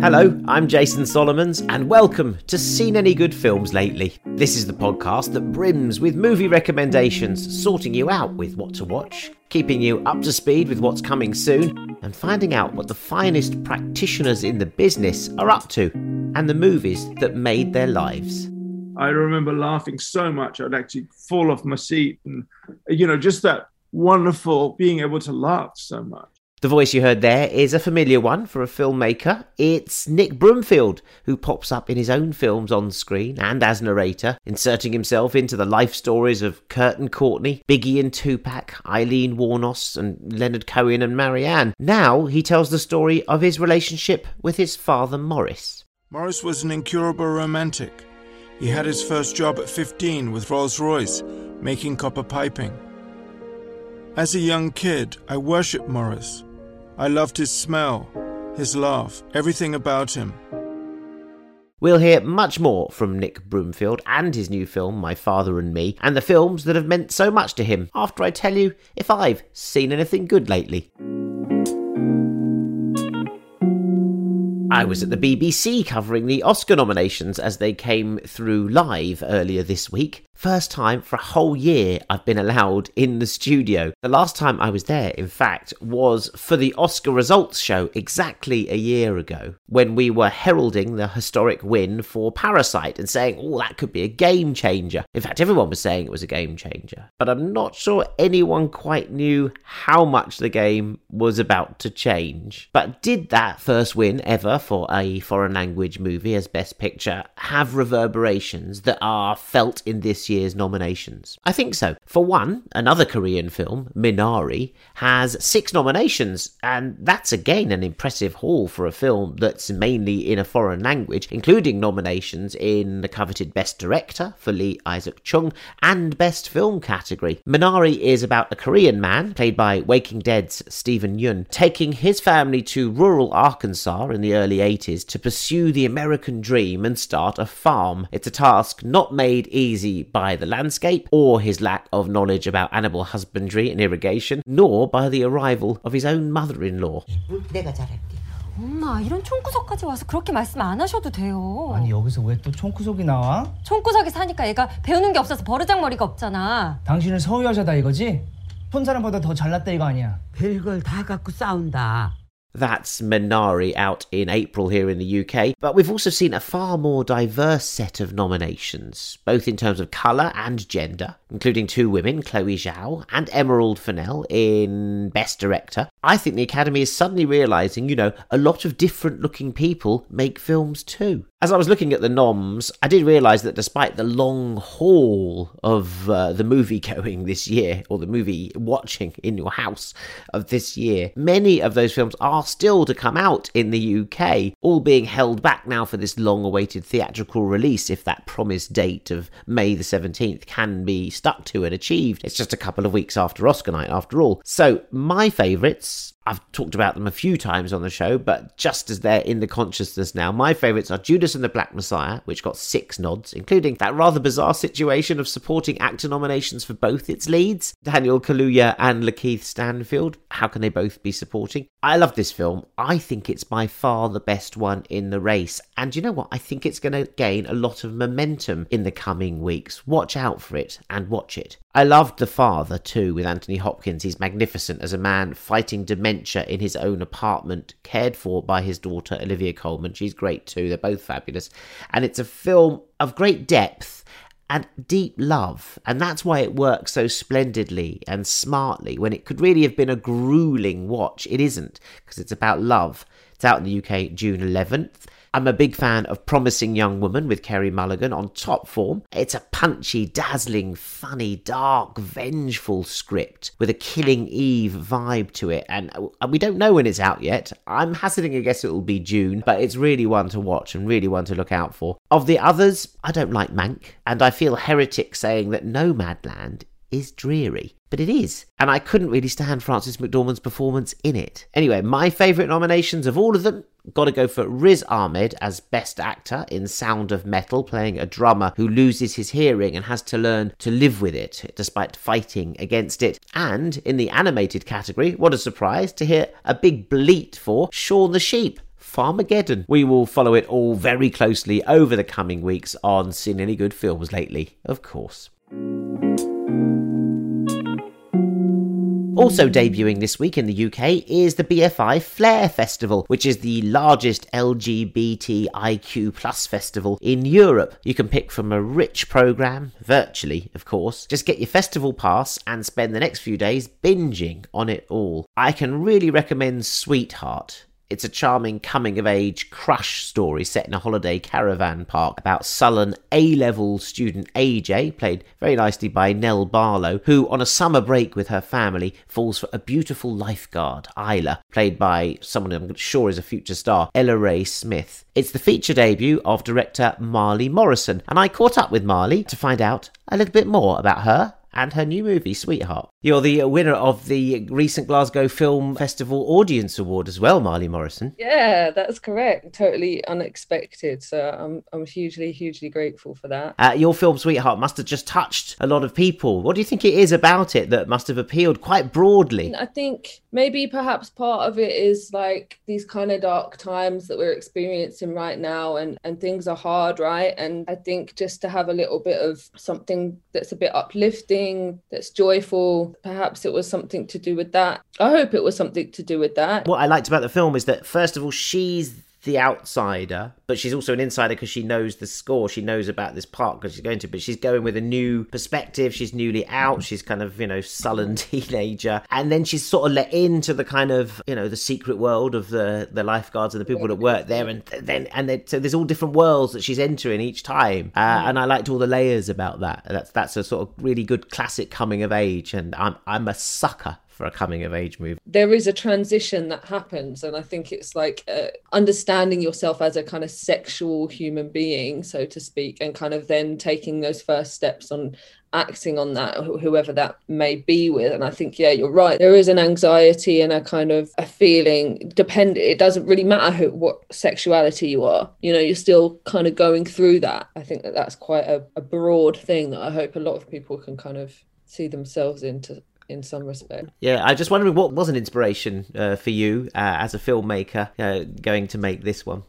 Hello, I'm Jason Solomons, and welcome to Seen Any Good Films Lately. This is the podcast that brims with movie recommendations, sorting you out with what to watch, keeping you up to speed with what's coming soon, and finding out what the finest practitioners in the business are up to, and the movies that made their lives. I remember laughing so much I'd actually fall off my seat, and you know, just that wonderful being able to laugh so much. The voice you heard there is a familiar one for a filmmaker. It's Nick Broomfield, who pops up in his own films on screen and as narrator, inserting himself into the life stories of Kurt and Courtney, Biggie and Tupac, Aileen Wuornos, and Leonard Cohen and Marianne. Now he tells the story of his relationship with his father Maurice. Maurice was an incurable romantic. He had his first job at 15 with Rolls Royce, making copper piping. As a young kid, I worshipped Maurice. I loved his smell, his laugh, everything about him. We'll hear much more from Nick Broomfield and his new film, My Father and Me, and the films that have meant so much to him after I tell you if I've seen anything good lately. I was at the BBC covering the Oscar nominations as they came through live earlier this week. First time for a whole year I've been allowed in the studio. The last time I was there, in fact, was for the Oscar results show exactly a year ago when we were heralding the historic win for Parasite and saying, oh, that could be a game changer. In fact, everyone was saying it was a game changer. But I'm not sure anyone quite knew how much the game was about to change. But did that first win ever for a foreign language movie as Best Picture have reverberations that are felt in this year's nominations? I think so. For one, another Korean film, Minari, has six nominations, and that's again an impressive haul for a film that's mainly in a foreign language, including nominations in the coveted Best Director for Lee Isaac Chung and Best Film category. Minari is about a Korean man, played by Walking Dead's Steven Yeun, taking his family to rural Arkansas in the early 80s to pursue the American dream and start a farm. It's a task not made easy by the landscape or his lack of knowledge about animal husbandry and irrigation, nor by the arrival of his own mother in law. 엄마 이런 총구석까지 와서 그렇게 말씀 안 하셔도 돼요. 아니 여기서 왜 또 총구석이 나와? 총구석에 사니까 얘가 배우는 게 없어서 버르장머리가 없잖아. 당신은 서울 여자다 이거지? 촌 사람보다 더 잘났다 이거 아니야? 별걸 다 갖고 싸운다. That's Minari out in April here in the UK, but we've also seen a far more diverse set of nominations, both in terms of colour and gender, including two women, Chloe Zhao and Emerald Fennell, in Best Director. I think the Academy is suddenly realising, you know, a lot of different looking people make films too. As I was looking at the noms, I did realise that despite the long haul of uh, the movie going this year, or the movie watching in your house of this year, many of those films are still to come out in the UK, all being held back now for this long awaited theatrical release if that promised date of May the 17th can be stuck to and achieved. It's just a couple of weeks after Oscar night, after all. So, my favourites I've talked about them a few times on the show, but just as they're in the consciousness now, my favourites are Judas and the Black Messiah, which got six nods, including that rather bizarre situation of supporting actor nominations for both its leads, Daniel Kaluuya and Lakeith Stanfield. How can they both be supporting? I love this film. I think it's by far the best one in the race. And you know what? I think it's going to gain a lot of momentum in the coming weeks. Watch out for it and watch it. I loved The Father too with Anthony Hopkins. He's magnificent as a man fighting dementia in his own apartment, cared for by his daughter Olivia Colman. She's great too. They're both fabulous. And it's a film of great depth and deep love. And that's why it works so splendidly and smartly when it could really have been a grueling watch. It isn't, because it's about love. It's out in the UK June 11th. I'm a big fan of Promising Young Woman with Carey Mulligan on top form. It's a punchy, dazzling, funny, dark, vengeful script with a Killing Eve vibe to it, and uh, we don't know when it's out yet. I'm hazarding a guess it will be June, but it's really one to watch and really one to look out for. Of the others, I don't like Mank, and I feel heretic saying that Nomadland is dreary. But it is. And I couldn't really stand Frances McDormand's performance in it. Anyway, my favourite nominations of all of them got to go for Riz Ahmed as Best Actor in Sound of Metal, playing a drummer who loses his hearing and has to learn to live with it despite fighting against it. And in the animated category, what a surprise to hear a big bleat for Shaun the Sheep Farmageddon. We will follow it all very closely over the coming weeks on Seen Any Good Films Lately, of course. Also debuting this week in the UK is the BFI Flare Festival, which is the largest LGBTIQ plus festival in Europe. You can pick from a rich program, virtually, of course. Just get your festival pass and spend the next few days binging on it all. I can really recommend Sweetheart. It's a charming coming of age crush story set in a holiday caravan park about sullen A level student AJ, played very nicely by Nell Barlow, who on a summer break with her family falls for a beautiful lifeguard, Isla, played by someone I'm sure is a future star, Ella-Rae Smith. It's the feature debut of director Marley Morrison, and I caught up with Marley to find out a little bit more about her and her new movie, Sweetheart. You're the winner of the recent Glasgow Film Festival Audience Award as well, Marley Morrison. Yeah, that's correct. Totally unexpected. So I'm I'm hugely, hugely grateful for that. Uh, your film, Sweetheart, must have just touched a lot of people. What do you think it is about it that must have appealed quite broadly? I think maybe perhaps part of it is like these kind of dark times that we're experiencing right now and and things are hard, right? And I think just to have a little bit of something that's a bit uplifting, that's joyful, perhaps it was something to do with that. I hope it was something to do with that. What I liked about the film is that, first of all, she's the outsider, but she's also an insider because she knows the score. She knows about this park because she's going to, but she's going with a new perspective. She's newly out. She's kind of, you know, sullen teenager. And then she's sort of let into the kind of, you know, the secret world of the, the lifeguards and the people that work there. And then, and then, so there's all different worlds that she's entering each time. Uh, and I liked all the layers about that. That's, that's a sort of really good classic coming of age. And I'm, I'm a sucker for a coming of age movie. There is a transition that happens, and I think it's like uh, understanding yourself as a kind of sexual human being, so to speak, and kind of then taking those first steps on acting on that whoever that may be with. And i think yeah you're right. There is an anxiety and a kind of a feeling depend it doesn't really matter who what sexuality you are you know you're still kind of going through that. I think that that's quite a, a broad thing that i hope a lot of people can kind of see themselves into in some respect Yeah, I just wondering what was an inspiration uh, for you uh, as a filmmaker uh, going to make this one.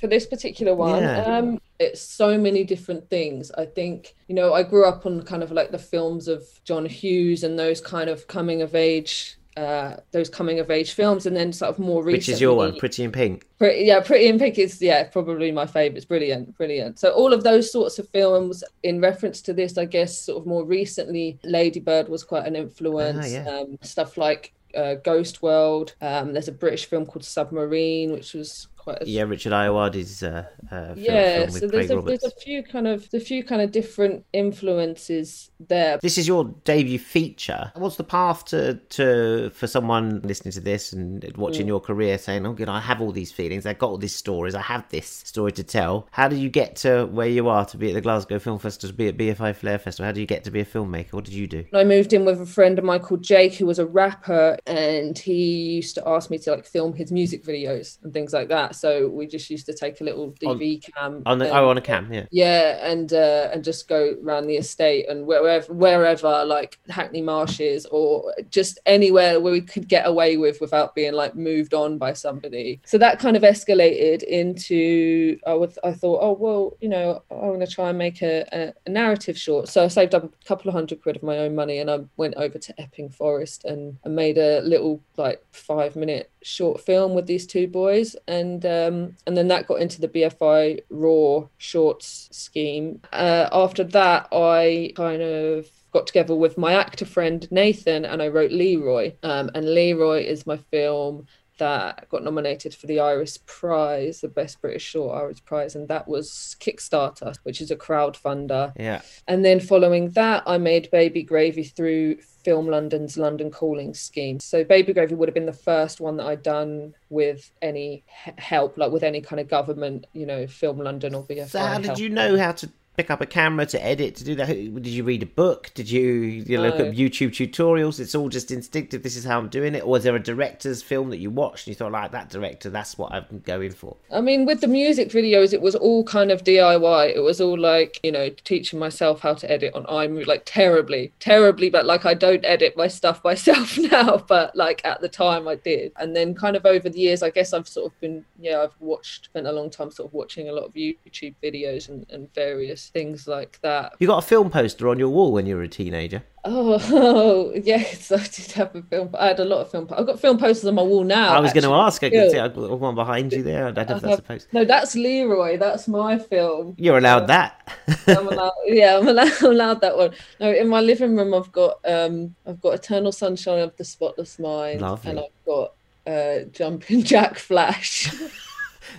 for this particular one Yeah. um it's so many different things i think you know i grew up on kind of like the films of john hughes and those kind of coming of age uh those coming of age films and then sort of more recently Which is your one, Pretty in Pink. Pretty, yeah, Pretty in Pink is yeah probably my favorite. It's brilliant, brilliant. So all of those sorts of films, in reference to this, I guess sort of more recently, Lady Bird was quite an influence. Ah, yeah. um, stuff like uh, Ghost World. Um, there's a British film called Submarine, which was quite Yeah, Richard Ayoade's uh, uh, film, yeah. So there's Craig a, Roberts. there's a few kind of a few kind of different influences there. This is your debut feature. What's the path to, to for someone listening to this and Mm. watching your career saying, "Oh, good, I have all these feelings. I've got all these stories. I have this story to tell." How do you get to where you are to be at the Glasgow Film Festival, to be at BFI Flare Festival? How do you get to be a filmmaker? What did you do? I moved in with a friend of mine called Jake, who was a rapper, and he used to ask me to like film his music videos and things like that. So we just used to take a little DV cam On the and- oh, on a cam, yeah. yeah, and uh, and just go around the estate and wherever wherever like Hackney Marshes or just anywhere where we could get away with without being like moved on by somebody. So that kind of escalated into I would I thought oh well you know I'm going to try and make a, a, a narrative short. So I saved up a couple of hundred quid of my own money and I went over to Epping Forest and I made a little like five minute short film with these two boys and um and then that got into the BFI raw shorts scheme. Uh, after that I kind of got together with my actor friend Nathan and I wrote Leroy. Um and Leroy is my film that got nominated for the Iris Prize, the Best British Short Iris Prize, and that was Kickstarter, which is a crowdfunder. Yeah. And then following that, I made Baby Gravy through Film London's London Calling scheme. So Baby Gravy would have been the first one that I'd done with any help, like with any kind of government, you know, Film London or BFI. So how did help. you know how to pick up a camera to edit to do that? Did you read a book? Did you, you look No. at YouTube tutorials? It's all just instinctive. This is how I'm doing it. Or was there a director's film that you watched and you thought, like that director, that's what I'm going for? I mean, with the music videos, it was all kind of DIY. It was all like, you know, teaching myself how to edit on iMovie, like terribly, terribly, but like I don't edit my stuff myself now, but like at the time I did. And then kind of over the years, I guess I've sort of been, yeah, I've watched, spent a long time sort of watching a lot of YouTube videos and, and various things like that. You got a film poster on your wall when you were a teenager. Oh, yes, I did have a film. I had a lot of film. I've got film posters on my wall now. I was going to ask. I could see I've got one behind you there. I don't know if I that's a poster. No, that's Leroy. That's my film. You're allowed that. I'm allowed, yeah, I'm allowed, I'm allowed that one. No, in my living room, I've got um, I've got Eternal Sunshine of the Spotless Mind, Lovely. and I've got uh, Jumping Jack Flash.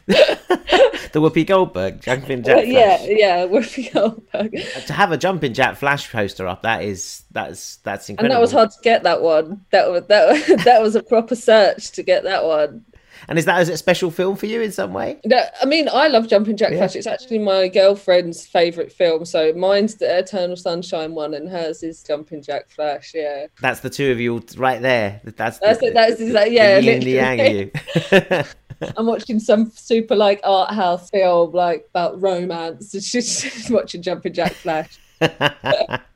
The Whoopi Goldberg jumping Jack. yeah, Flash. yeah, Whoopi Goldberg. Uh, to have a jumping Jack Flash poster up, that is that's that's incredible. And that was hard to get that one. That was that that was a proper search to get that one. And is that is it a special film for you in some way? No, I mean, I love Jumping Jack Yeah. Flash. It's actually my girlfriend's favourite film. So mine's the Eternal Sunshine one, and hers is Jumping Jack Flash. Yeah, That's the two of you right there. That's that's the, it. That's that. Yeah, the yin and yang you. I'm watching some super like art house film like about romance. Just watching Jumping Jack Flash.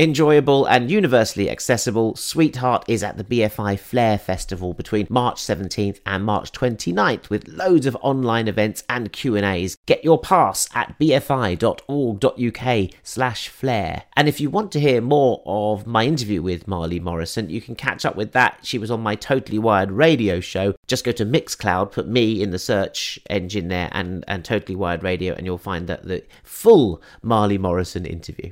Enjoyable and universally accessible, Sweetheart is at the BFI Flare Festival between March 17th and March 29th with loads of online events and Q&As. Get your pass at bfi.org.uk slash flare. And if you want to hear more of my interview with Marley Morrison, you can catch up with that. She was on my Totally Wired radio show. Just go to Mixcloud, put me in the search engine there and, and Totally Wired Radio and you'll find that the full Marley Morrison interview.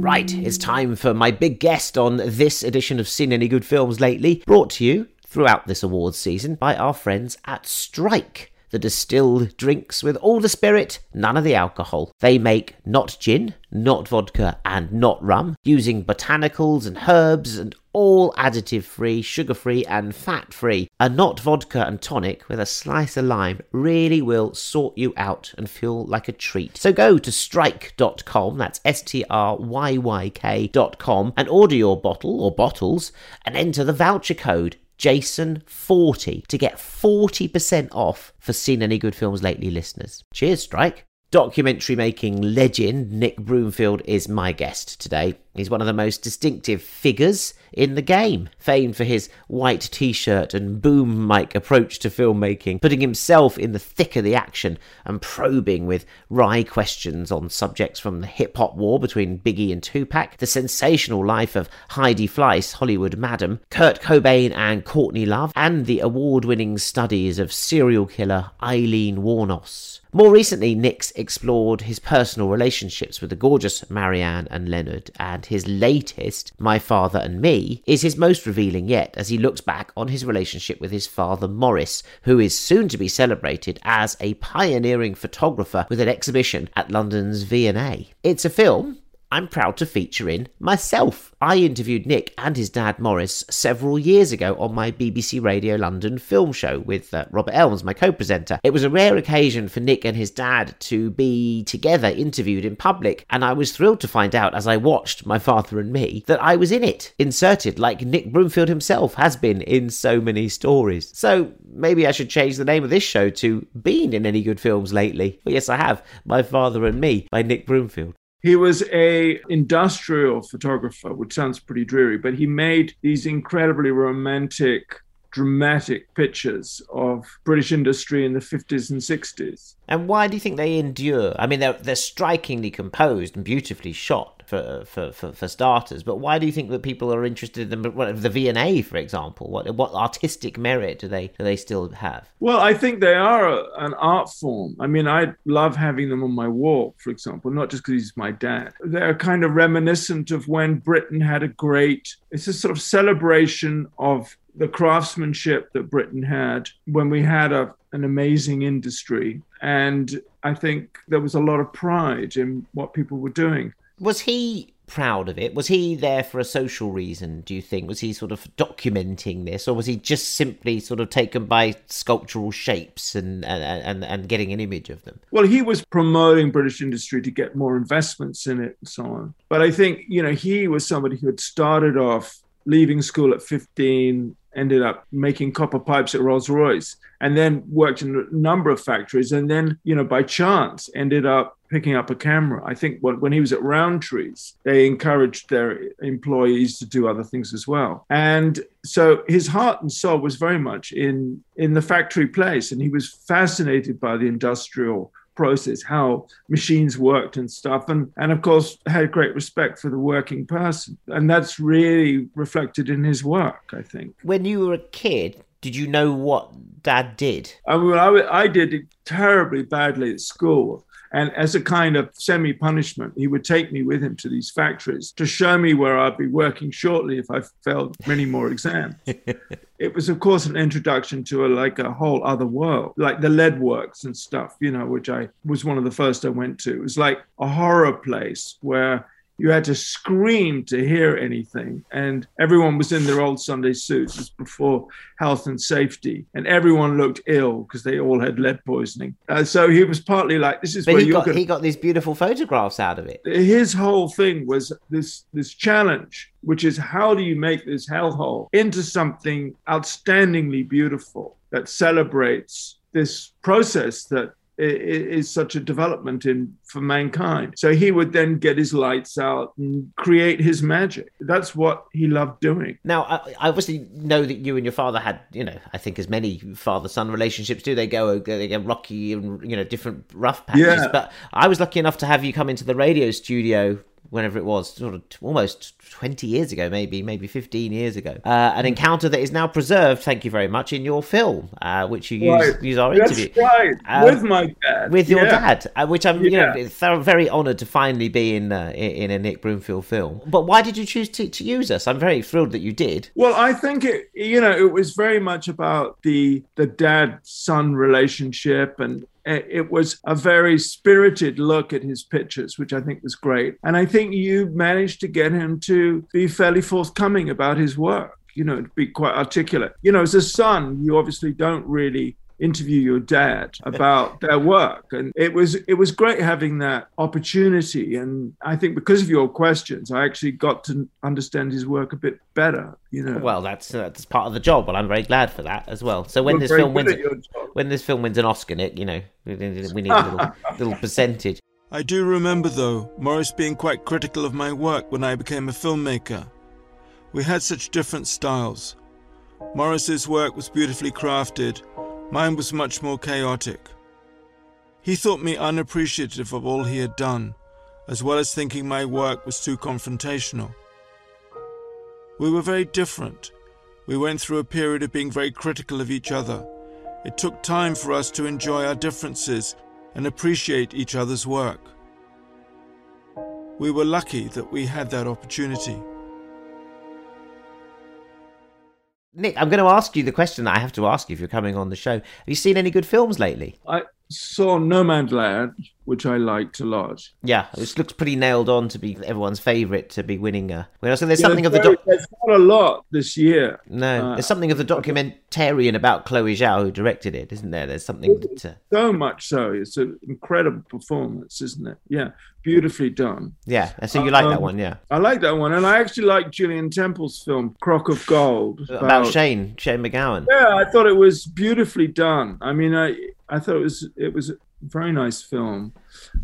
Right, it's time for my big guest on this edition of Seen Any Good Films Lately, brought to you throughout this awards season by our friends at Strykk, the distilled drinks with all the spirit, none of the alcohol. They make not gin, not vodka, and not rum, using botanicals and herbs and all additive free, sugar free, and fat free. A not vodka and tonic with a slice of lime really will sort you out and feel like a treat. So go to strykk.com, that's S T R Y Y K.com, and order your bottle or bottles and enter the voucher code Jason40 to get 40% off for Seen Any Good Films Lately listeners. Cheers, Strykk. Documentary making legend Nick Broomfield is my guest today. He's one of the most distinctive figures in the game, famed for his white t shirt and boom mic approach to filmmaking, putting himself in the thick of the action and probing with wry questions on subjects from the hip hop war between Biggie and Tupac, the sensational life of Heidi Fleiss, Hollywood Madam, Kurt Cobain and Courtney Love, and the award winning studies of serial killer Aileen Wuornos. More recently, Nick's explored his personal relationships with the gorgeous Marianne and Leonard, and his latest, My Father and Me, is his most revealing yet as he looks back on his relationship with his father Maurice, who is soon to be celebrated as a pioneering photographer with an exhibition at London's V&A. It's a film I'm proud to feature in myself. I interviewed Nick and his dad Maurice several years ago on my BBC Radio London film show with uh, Robert Elms, my co presenter. It was a rare occasion for Nick and his dad to be together interviewed in public, and I was thrilled to find out as I watched My Father and Me that I was in it, inserted like Nick Broomfield himself has been in so many stories. So maybe I should change the name of this show to Been in Any Good Films Lately. But yes, I have My Father and Me by Nick Broomfield. He was a industrial photographer, which sounds pretty dreary, but he made these incredibly romantic, dramatic pictures of British industry in the 50s and 60s. And why do you think they endure? I mean, they're they're strikingly composed and beautifully shot for for, for, for starters. But why do you think that people are interested in them? The V and A, for example, what what artistic merit do they do they still have? Well, I think they are a, an art form. I mean, I love having them on my wall, for example, not just because he's my dad. They're kind of reminiscent of when Britain had a great, it's a sort of celebration of the craftsmanship that Britain had when we had a, an amazing industry. And I think there was a lot of pride in what people were doing. Was he proud of it. Was he there for a social reason, do you think? Was he sort of documenting this, or was he just simply sort of taken by sculptural shapes and, and, and, and getting an image of them? Well, he was promoting British industry to get more investments in it and so on. But I think, you know, he was somebody who had started off leaving school at 15 ended up making copper pipes at Rolls Royce and then worked in a number of factories. And then, you know, by chance ended up picking up a camera. I think when he was at Rowntree's, they encouraged their employees to do other things as well. And so his heart and soul was very much in in the factory place, and he was fascinated by the industrial process, how machines worked and stuff. And, and of course, had great respect for the working person. And that's really reflected in his work, I think. When you were a kid, did you know what dad did? I mean, I, I did it terribly badly at school. And as a kind of semi punishment, he would take me with him to these factories to show me where I'd be working shortly if I failed many more exams. it was, of course, an introduction to a, like a whole other world, like the lead works and stuff, you know, which I was one of the first I went to. It was like a horror place where you had to scream to hear anything. And everyone was in their old Sunday suits. It was before health and safety. And everyone looked ill because they all had lead poisoning. Uh, so he was partly like, this is but where he got, gonna... he got these beautiful photographs out of it. His whole thing was this, this challenge, which is how do you make this hellhole into something outstandingly beautiful that celebrates this process that is such a development in for mankind. So he would then get his lights out and create his magic. That's what he loved doing. Now, I, obviously know that you and your father had, you know, I think as many father-son relationships do, they go they get rocky and you know different rough patches. Yeah. But I was lucky enough to have you come into the radio studio whenever it was, sort of almost 20 years ago, maybe, maybe 15 years ago. Uh, an encounter that is now preserved, thank you very much, in your film, uh, which you use, right. use our That's interview. right, uh, with my dad. With your yeah. dad, uh, which I'm yeah. you know, very honoured to finally be in, uh, in a Nick Broomfield film. But why did you choose to, to use us? I'm very thrilled that you did. Well, I think it, you know, it was very much about the the dad son relationship and Uh, it was a very spirited look at his pictures, which I think was great. And I think you managed to get him to be fairly forthcoming about his work, you know, to be quite articulate. You know, as a son, you obviously don't really interview your dad about their work. And it was it was great having that opportunity. And i think because of your questions i actually got to understand his work a bit better you know. Well that's uh, that's part of the job well i'm very glad for that as well. So when We're this film wins when this film wins an oscar nick you know we need a little, little percentage. I do remember though Maurice being quite critical of my work when i became a filmmaker. We had such different styles. Maurice's work was beautifully crafted Mine was much more chaotic. He thought me unappreciative of all he had done, as well as thinking my work was too confrontational. We were very different. We went through a period of being very critical of each other. It took time for us to enjoy our differences and appreciate each other's work. We were lucky that we had that opportunity. Nick, I'm going to ask you the question that I have to ask you if you're coming on the show. Have you seen any good films lately? I saw Nomadland, which I liked a lot. Yeah, it looks pretty nailed on to be everyone's favourite to be winning a. Well, so there's yeah, something of the. Doc- there's not a lot this year. No, uh, there's something of the documentarian about Chloe Zhao who directed it, isn't there? There's something. To... So much so, it's an incredible performance, isn't it? Yeah, beautifully done. Yeah, so you like um, that one, yeah? I like that one, and I actually like Julien Temple's film Crock of Gold about, about Shane Shane MacGowan. Yeah, I thought it was beautifully done. I mean, I I thought it was it was a very nice film.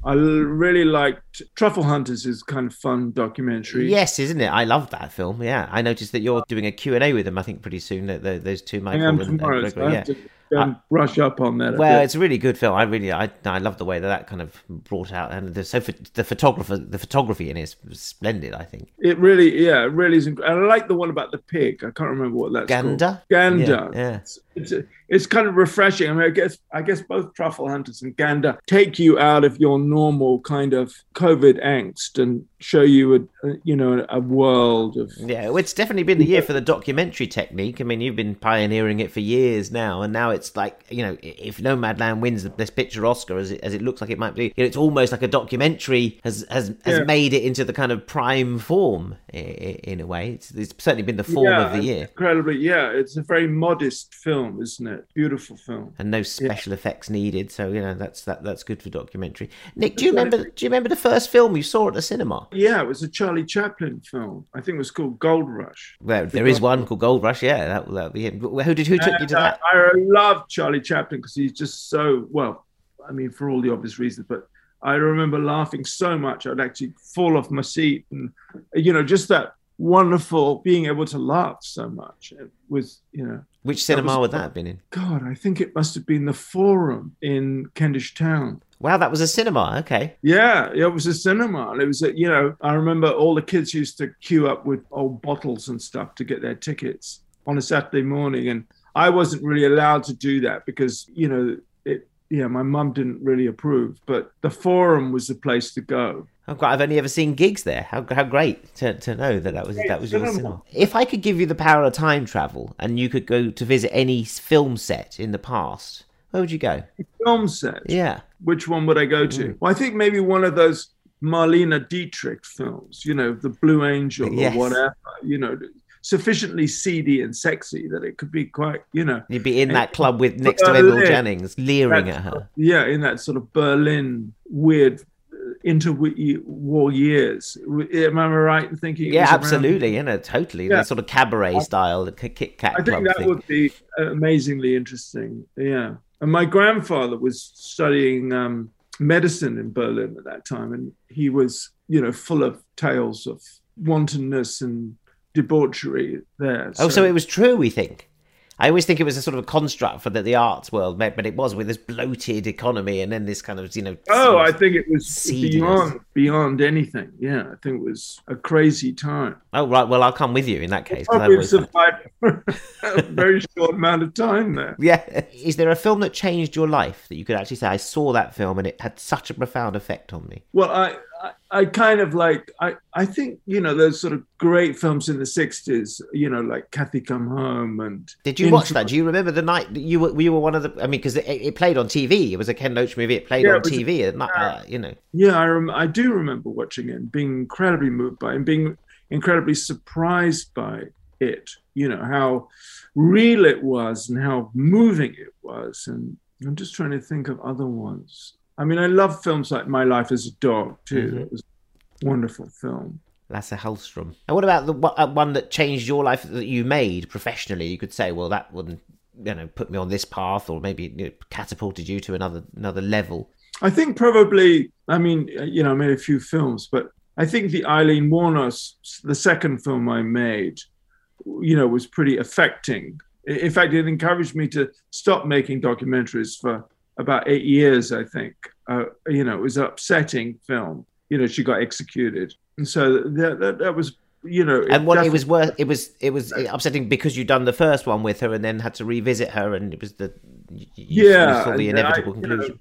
I really liked Truffle Hunters is kind of fun documentary. Yes, isn't it? I love that film. Yeah, I noticed that you're doing a Q and A with them. I think pretty soon. That those two, Michael and, and Gregory. Yeah. To, um, brush up on that. well, it's a really good film. I really, I, I love the way that that kind of brought out, and the so the photographer, the photography in it is splendid. I think it really, yeah, it really is. Inc- and I like the one about the pig. I can't remember what that's Gander. Called. Gander. Yeah, yeah. it's it's kind of refreshing. I mean, I guess I guess both Truffle Hunters and Gander take you out of your normal kind of COVID angst and show you a, a you know a world of Yeah, well, it's definitely been the year for the documentary technique. I mean, you've been pioneering it for years now, and now it's like you know, if Nomadland wins the Best Picture Oscar, as it, as it looks like it might be, you know, it's almost like a documentary has has, has Yeah. made it into the kind of prime form i- i- in a way. It's, it's certainly been the form of the year. Incredibly, yeah. It's a very modest film, isn't it? Beautiful film. and no special effects needed. So you know that's that that's good for documentary. Nick, do you remember? Do you remember the first film you saw at the cinema? Yeah, it was a Charlie Chaplin film. I think it was called Gold Rush. Well, there is one called Gold Rush. Yeah, that that be him. Who did who took you to uh, that? I love Charlie Chaplin because he's just so well. I mean, for all the obvious reasons, but I remember laughing so much I'd actually fall off my seat, and you know, just that wonderful being able to laugh so much with you know. Which cinema was- would that have been in? God, I think it must have been the Forum in Kentish Town. Wow, that was a cinema. Okay. Yeah, it was a cinema. And it was, a, you know, I remember all the kids used to queue up with old bottles and stuff to get their tickets on a Saturday morning. And I wasn't really allowed to do that because, you know, it, yeah, my mum didn't really approve. But the Forum was the place to go. Oh, I've only ever seen gigs there. How, how great to, to know that that was that was your cinema. If I could give you the power of time travel and you could go to visit any film set in the past, where would you go? Film set. Yeah. Which one would I go to? Mm. Well, I think maybe one of those Marlene Dietrich films, you know, The Blue Angel Yes. or whatever, you know, sufficiently seedy and sexy that it could be quite, you know, You'd be in that eh, club with eh, next to eh, Berlin. Jannings, leering at her. Yeah, in that sort of Berlin weird uh, interwar years. Uh, am I right in thinking? Yeah, absolutely. You know, totally. Yeah. The sort of cabaret style, the Kit Kit Kat I think that thing. would be uh, amazingly interesting. Yeah. And my grandfather was studying um, medicine in Berlin at that time, and he was, you know, full of tales of wantonness and debauchery there. Oh, so it was true, we think. I always think it was a sort of a construct for the, the arts world, but but it was with this bloated economy and then this kind of, you know. Oh, sort I think it was seediness. beyond beyond anything. Yeah, I think it was a crazy time. Oh, right. Well, I'll come with you in that case. I've Probably survived for a very short amount of time there. Yeah. Is there a film that changed your life that you could actually say, I saw that film and it had such a profound effect on me? Well, I, I, kind of like, I, I think, you know, those sort of great films in the 60s, you know, like Cathy Come Home and. Did you watch that? Do you remember the night that you were, you were one of the, I mean, because it, it played on TV. It was a Ken Loach movie. It played Yeah, on it TV. night, uh, you know. Yeah, I, rem- I do remember watching it and being incredibly moved by it and being incredibly surprised by it, you know, how real it was and how moving it was. And I'm just trying to think of other ones. I mean, I love films like My Life as a Dog, too. Mhm. It was a wonderful film. Lasse Hallström. And what about the one- uh, that changed your life that you made professionally? You could say, well, that wouldn't, you know, put me on this path, or maybe you know, catapulted you to another another level. I think probably, I mean, you know, I made a few films, but I think the Aileen Wuornos, the second film I made, you know, was pretty affecting. In fact, it encouraged me to stop making documentaries for about eight years, I think. Uh, you know, it was an upsetting film. You know, she got executed. And so that, that, that was, you know. and what it was worth, it was it was upsetting because you'd done the first one with her and then had to revisit her, and it was the you, you Yeah, saw the and I- inevitable you know, conclusion.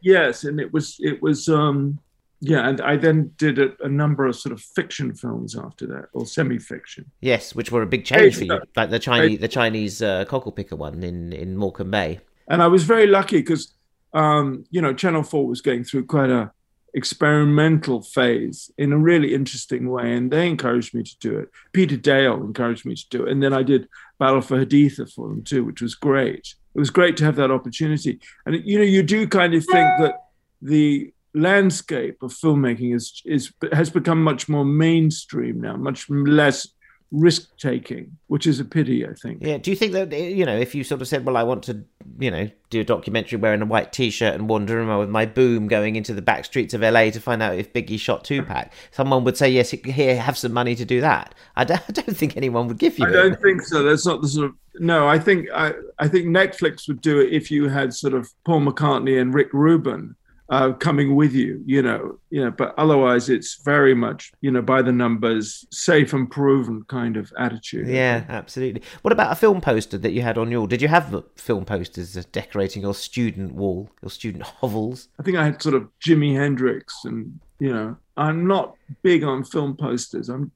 Yes, and it was it was um yeah, and I then did a, a number of sort of fiction films after that, or semi-fiction. Yes, which were a big change for you, like the Chinese the Chinese uh, cockle picker one in in Morecambe Bay. And I was very lucky because um, you know Channel Four was going through quite a experimental phase in a really interesting way, and they encouraged me to do it. Peter Dale encouraged me to do it, and then I did Battle for Haditha for them too, which was great. It was great to have that opportunity, and you know you do kind of think that the landscape of filmmaking is is has become much more mainstream now, much less risk taking, which is a pity, I think. Yeah. Do you think that you know if you sort of said, "Well, I want to, you know, do a documentary wearing a white t-shirt and wandering around with my boom going into the back streets of LA to find out if Biggie shot Tupac," someone would say, "Yes, here, have some money to do that." I don't, I don't think anyone would give you I it. don't think so. That's not the sort of no. I think I, I think Netflix would do it if you had sort of Paul McCartney and Rick Rubin uh, coming with you, you know, you know, but otherwise it's very much, you know, by the numbers, safe and proven kind of attitude. Yeah, absolutely. What about a film poster that you had on your? Did you have film posters decorating your student wall, your student hovels? I think I had sort of Jimi Hendrix, and you know, I'm not big on film posters. I'm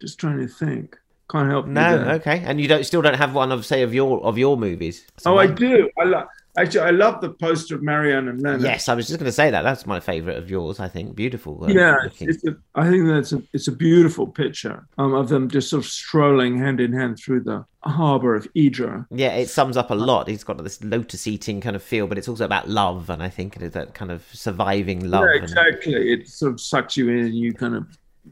just trying to think. Can't help. No, okay, and you don't still don't have one of say of your of your movies. Oh, I do. I love. Actually, I love the poster of Marianne and Leonard. Yes, I was just going to say that. That's my favourite of yours. I think beautiful. yeah, it's, a, I think that's a it's a beautiful picture um, of them just sort of strolling hand in hand through the harbour of Idra. Yeah, it sums up a lot. He's got this lotus eating kind of feel, but it's also about love, and I think it is that kind of surviving love. Yeah, and- exactly. It sort of sucks you in, and you kind of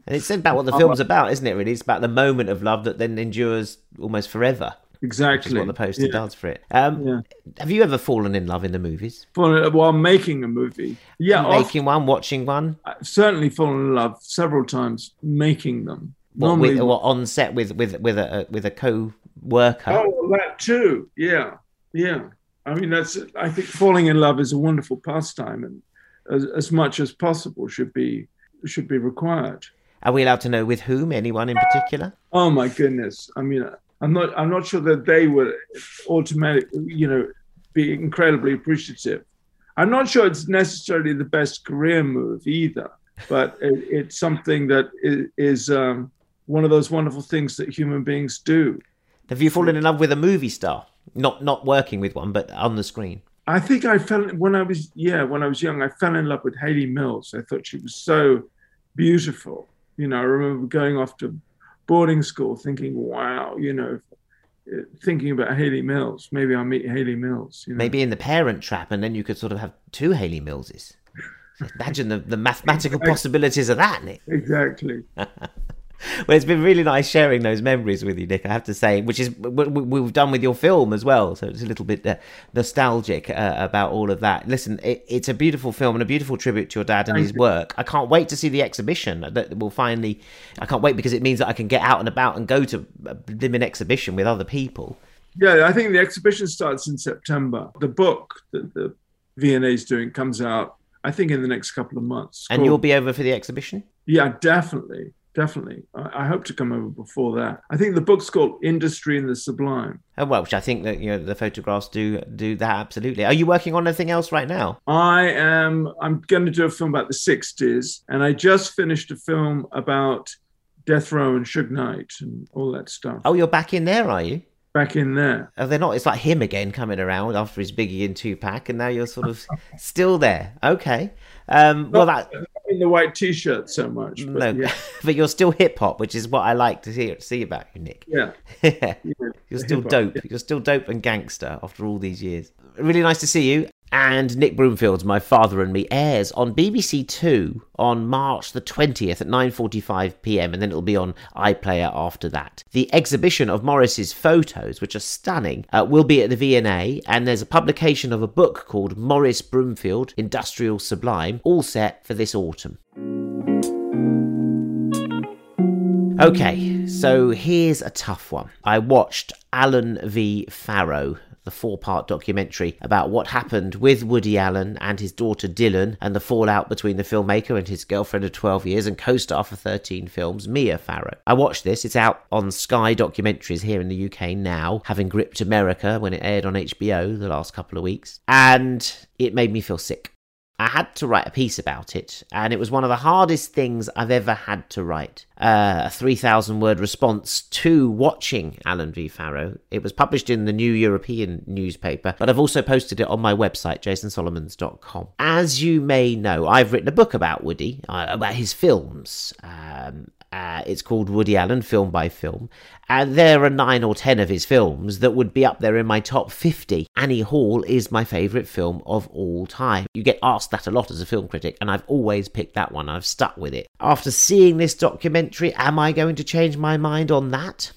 And it's about what the film's about, isn't it? Really, it's about the moment of love that then endures almost forever. Which exactly is what the poster yeah. does for it. Um, Yeah. Have you ever fallen in love in the movies? While making a movie. Yeah, Making one, watching one, I've certainly fallen in love several times making them. what, Normally, with, what on set with with with a with a co-worker. oh, that too. Yeah, yeah. I mean, that's. I think falling in love is a wonderful pastime, and as, as much as possible should be should be required. Are we allowed to know with whom? Anyone in particular? Oh my goodness! I mean, I'm not. I'm not sure that they would automatically, you know, be incredibly appreciative. I'm not sure it's necessarily the best career move either, but it, it's something that is, is um, one of those wonderful things that human beings do. Have you fallen in love with a movie star? Not not working with one, but on the screen. I think I fell when I was yeah when I was young. I fell in love with Hayley Mills. I thought she was so beautiful. You know, I remember going off to boarding school thinking, "Wow," you know, eh, thinking about Hayley Mills. Maybe I'll meet Hayley Mills. You know? Maybe in the Parent Trap, and then you could sort of have two Hayley Millses. Imagine the, the mathematical possibilities of that, Nick. exactly. Well, it's been really nice sharing those memories with you, Nick. I have to say, which is what we- we've done with your film as well. So it's a little bit uh, nostalgic uh, about all of that. Listen, it, it's a beautiful film and a beautiful tribute to your dad and Thank his you. work. I can't wait to see the exhibition that will finally. I can't wait because it means that I can get out and about and go to a blimmin' exhibition with other people. Yeah, I think the exhibition starts in September. The book that the V&A is doing comes out, I think, in the next couple of months. And you'll be over for the exhibition. Yeah, definitely. Definitely. I, I hope to come over before that. I think the book's called Industry and the Sublime. Oh, well, which I think that you know the photographs do do that absolutely. Are you working on anything else right now? I am, I'm going to do a film about the 60s, and I just finished a film about Death Row and Suge Knight and all that stuff. Oh, you're back in there, are you? Back in there. Oh, they're not. It's like him again coming around after his Biggie and Tupac, and now you're sort of still there. Okay. Um, well, that in the white t shirt so much. But no, yeah. but you're still hip hop, which is what I like to see see about you, Nick. yeah. you're still hip-hop, dope. yeah. You're still dope and gangster after all these years. Really nice to see you. And Nick Broomfield's My Father and Me airs on BBC Two on March the 20th at 9:45 p.m. and then it'll be on iPlayer after that. The exhibition of Maurice's photos, which are stunning, uh, will be at the V&A and there's a publication of a book called Maurice Broomfield Industrial Sublime all set for this autumn. Okay, so here's a tough one. I watched Allen v. Farrow, the four part documentary about what happened with Woody Allen and his daughter Dylan and the fallout between the filmmaker and his girlfriend of 12 years and co star for 13 films, Mia Farrow. I watched this, it's out on Sky Documentaries here in the UK now, having gripped America when it aired on HBO the last couple of weeks, and it made me feel sick. I had to write a piece about it, and it was one of the hardest things I've ever had to write. Uh, a 3,000 word response to watching Allen v. Farrow. It was published in the New European newspaper, but I've also posted it on my website, jasonsolomons.com. As you may know, I've written a book about Woody, uh, about his films. Um, uh, it's called Woody Allen, film by film. And there are nine or ten of his films that would be up there in my top 50. Annie Hall is my favourite film of all time. You get asked that a lot as a film critic, and I've always picked that one. I've stuck with it. After seeing this documentary, am I going to change my mind on that?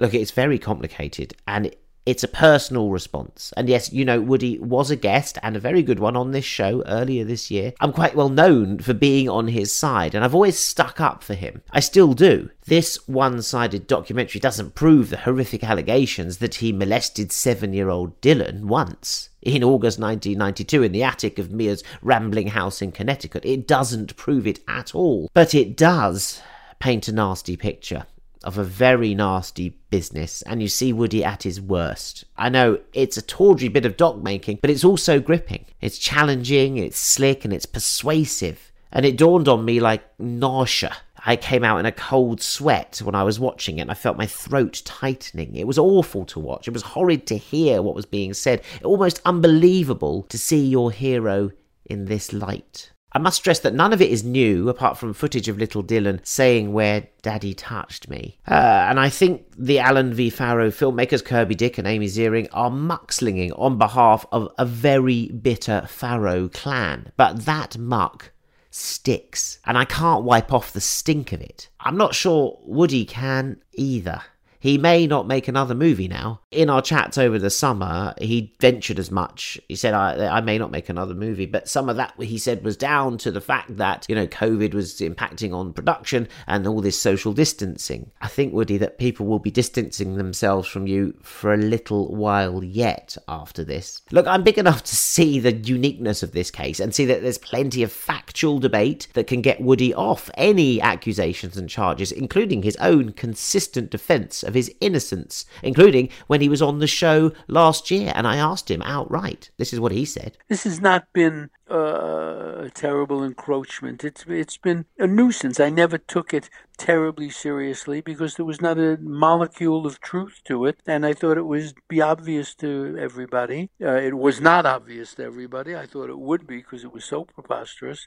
Look, it's very complicated, and It's a personal response. And yes, you know, Woody was a guest and a very good one on this show earlier this year. I'm quite well known for being on his side, and I've always stuck up for him. I still do. This one sided documentary doesn't prove the horrific allegations that he molested seven year old Dylan once in August 1992 in the attic of Mia's rambling house in Connecticut. It doesn't prove it at all. But it does paint a nasty picture of a very nasty business, and you see Woody at his worst. I know it's a tawdry bit of doc making, but it's also gripping. It's challenging, it's slick, and it's persuasive. And it dawned on me like nausea. I came out in a cold sweat when I was watching it, and I felt my throat tightening. It was awful to watch. It was horrid to hear what was being said. Almost unbelievable to see your hero in this light. I must stress that none of it is new, apart from footage of little Dylan saying where Daddy touched me. Uh, and I think the Allen V. Farrow filmmakers, Kirby Dick and Amy Ziering, are muckslinging on behalf of a very bitter Farrow clan. But that muck sticks, and I can't wipe off the stink of it. I'm not sure Woody can either. He may not make another movie now. In our chats over the summer, he ventured as much. He said, I, I may not make another movie, but some of that he said was down to the fact that, you know, COVID was impacting on production and all this social distancing. I think, Woody, that people will be distancing themselves from you for a little while yet after this. Look, I'm big enough to see the uniqueness of this case and see that there's plenty of factual debate that can get Woody off any accusations and charges, including his own consistent defense of his innocence, including when he was on the show last year. And I asked him outright. This is what he said. This has not been uh, a terrible encroachment. It's it's been a nuisance. I never took it terribly seriously because there was not a molecule of truth to it, and I thought it would be obvious to everybody. Uh, it was not obvious to everybody. I thought it would be because it was so preposterous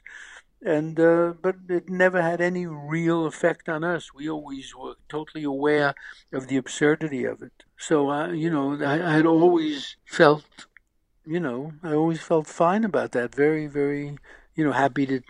and uh, but it never had any real effect on us. We always were totally aware of the absurdity of it. So uh, you know, I, I had always felt, you know, I always felt fine about that. Very, very, you know, happy to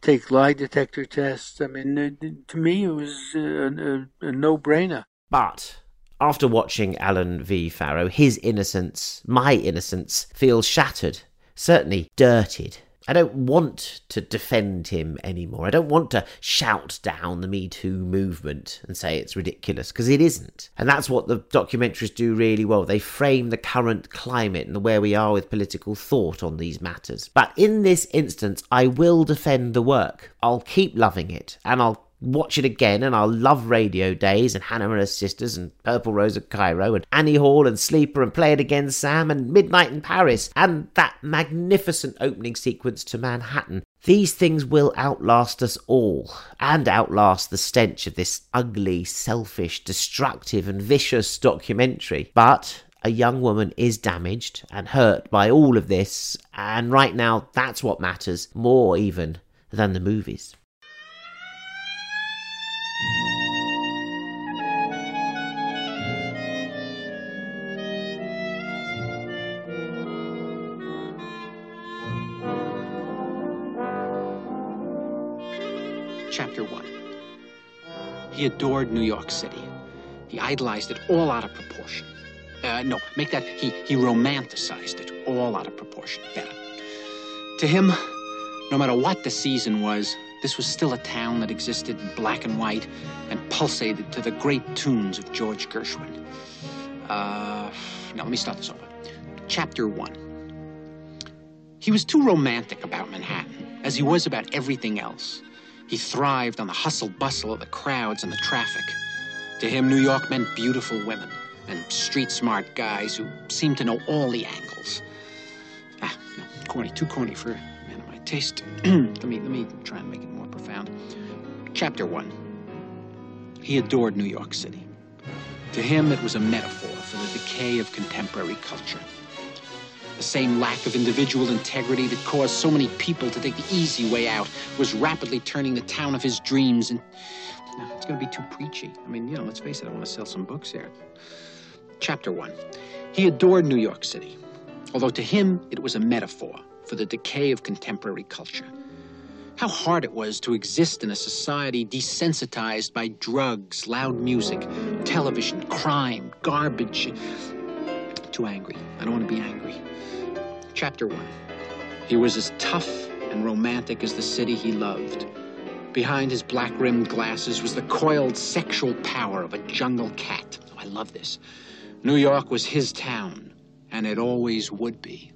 take lie detector tests. I mean, it, to me, it was a, a, a no-brainer. But after watching Allen V. Farrow, his innocence, my innocence, feels shattered, certainly dirtied. I don't want to defend him anymore. I don't want to shout down the Me Too movement and say it's ridiculous, because it isn't. And that's what the documentaries do really well. They frame the current climate and where we are with political thought on these matters. But in this instance, I will defend the work. I'll keep loving it, and I'll watch it again and I'll love Radio Days and Hannah and her sisters and Purple Rose of Cairo and Annie Hall and Sleeper and Play It Again Sam and Midnight in Paris and that magnificent opening sequence to Manhattan. These things will outlast us all and outlast the stench of this ugly, selfish, destructive and vicious documentary. But a young woman is damaged and hurt by all of this, and right now that's what matters more even than the movies. Chapter 1 He adored New York City. He idolized it all out of proportion. Uh, no, make that he, he romanticized it all out of proportion. Better. To him, no matter what the season was, this was still a town that existed in black and white and pulsated to the great tunes of George Gershwin. Uh, now, let me start this over. Chapter 1. He was too romantic about Manhattan, as he was about everything else. He thrived on the hustle bustle of the crowds and the traffic. To him, New York meant beautiful women and street smart guys who seemed to know all the angles. Ah, no, corny, too corny for a man of my taste. let me let me try and make it more profound. Chapter one. He adored New York City. To him, it was a metaphor for the decay of contemporary culture. The same lack of individual integrity that caused so many people to take the easy way out was rapidly turning the town of his dreams and it's going to be too preachy. I mean, you know, let's face it, I want to sell some books here. Chapter one. He adored New York City, although to him it was a metaphor for the decay of contemporary culture. How hard it was to exist in a society desensitized by drugs, loud music, television, crime, garbage. too angry. I don't want to be angry. Chapter 1. He was as tough and romantic as the city he loved. Behind his black rimmed glasses was the coiled sexual power of a jungle cat. Oh, I love this. New York was his town, and it always would be.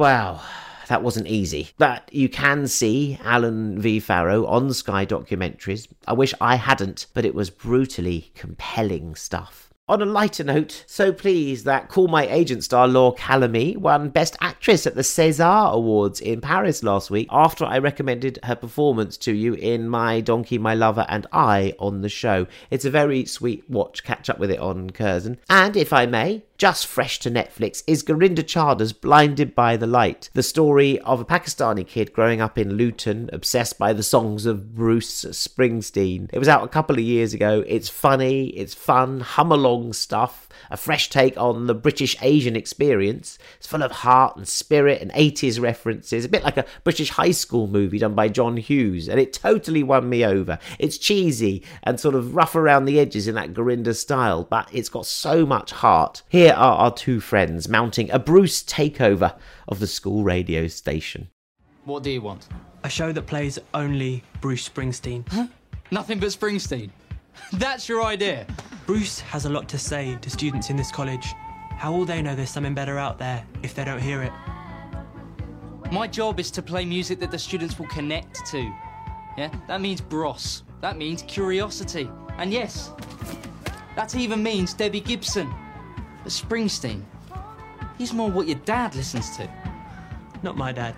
Wow, that wasn't easy. But you can see Allen V. Farrow on Sky documentaries. I wish I hadn't, but it was brutally compelling stuff. On a lighter note, so pleased that Call My Agent star Laure Calamy won Best Actress at the César Awards in Paris last week after I recommended her performance to you in My Donkey, My Lover and I on the show. It's a very sweet watch, catch up with it on Curzon. And if I may, just fresh to Netflix is Gurinder Chadha's Blinded by the Light, the story of a Pakistani kid growing up in Luton, obsessed by the songs of Bruce Springsteen. It was out a couple of years ago. It's funny, it's fun, hum along stuff, a fresh take on the British Asian experience. It's full of heart and spirit and 80s references, a bit like a British high school movie done by John Hughes, and it totally won me over. It's cheesy and sort of rough around the edges in that Gurinder style, but it's got so much heart. Here are our two friends mounting a Bruce takeover of the school radio station. What do you want? A show that plays only Bruce Springsteen. Huh? Nothing but Springsteen. That's your idea. Bruce has a lot to say to students in this college. How will they know there's something better out there if they don't hear it? My job is to play music that the students will connect to. Yeah, that means bros. That means curiosity. And yes, that even means Debbie Gibson. But Springsteen, he's more what your dad listens to. Not my dad.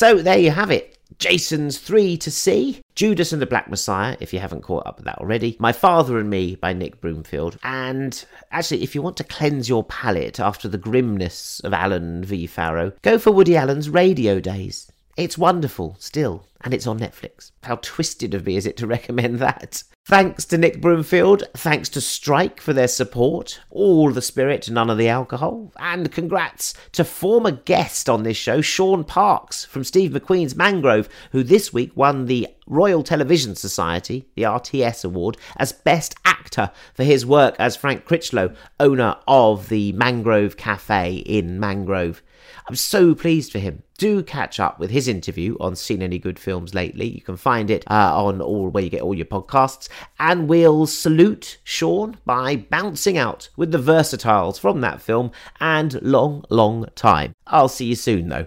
So there you have it. Jason's 3 to see, Judas and the Black Messiah, if you haven't caught up with that already, My Father and Me by Nick Broomfield. And actually, if you want to cleanse your palate after the grimness of Allen V. Farrow, go for Woody Allen's Radio Days. It's wonderful still, and it's on Netflix. How twisted of me is it to recommend that? Thanks to Nick Broomfield, thanks to Strykk for their support, all the spirit, none of the alcohol, and congrats to former guest on this show, Shaun Parkes from Steve McQueen's Mangrove, who this week won the Royal Television Society, the RTS Award, as Best Actor for his work as Frank Crichlow, owner of the Mangrove Cafe in Mangrove. I'm so pleased for him. Do catch up with his interview on Seen Any Good Films Lately. You can find it uh, on all where you get all your podcasts. And we'll salute Shaun by bouncing out with the versatiles from that film and long, long time. I'll see you soon, though.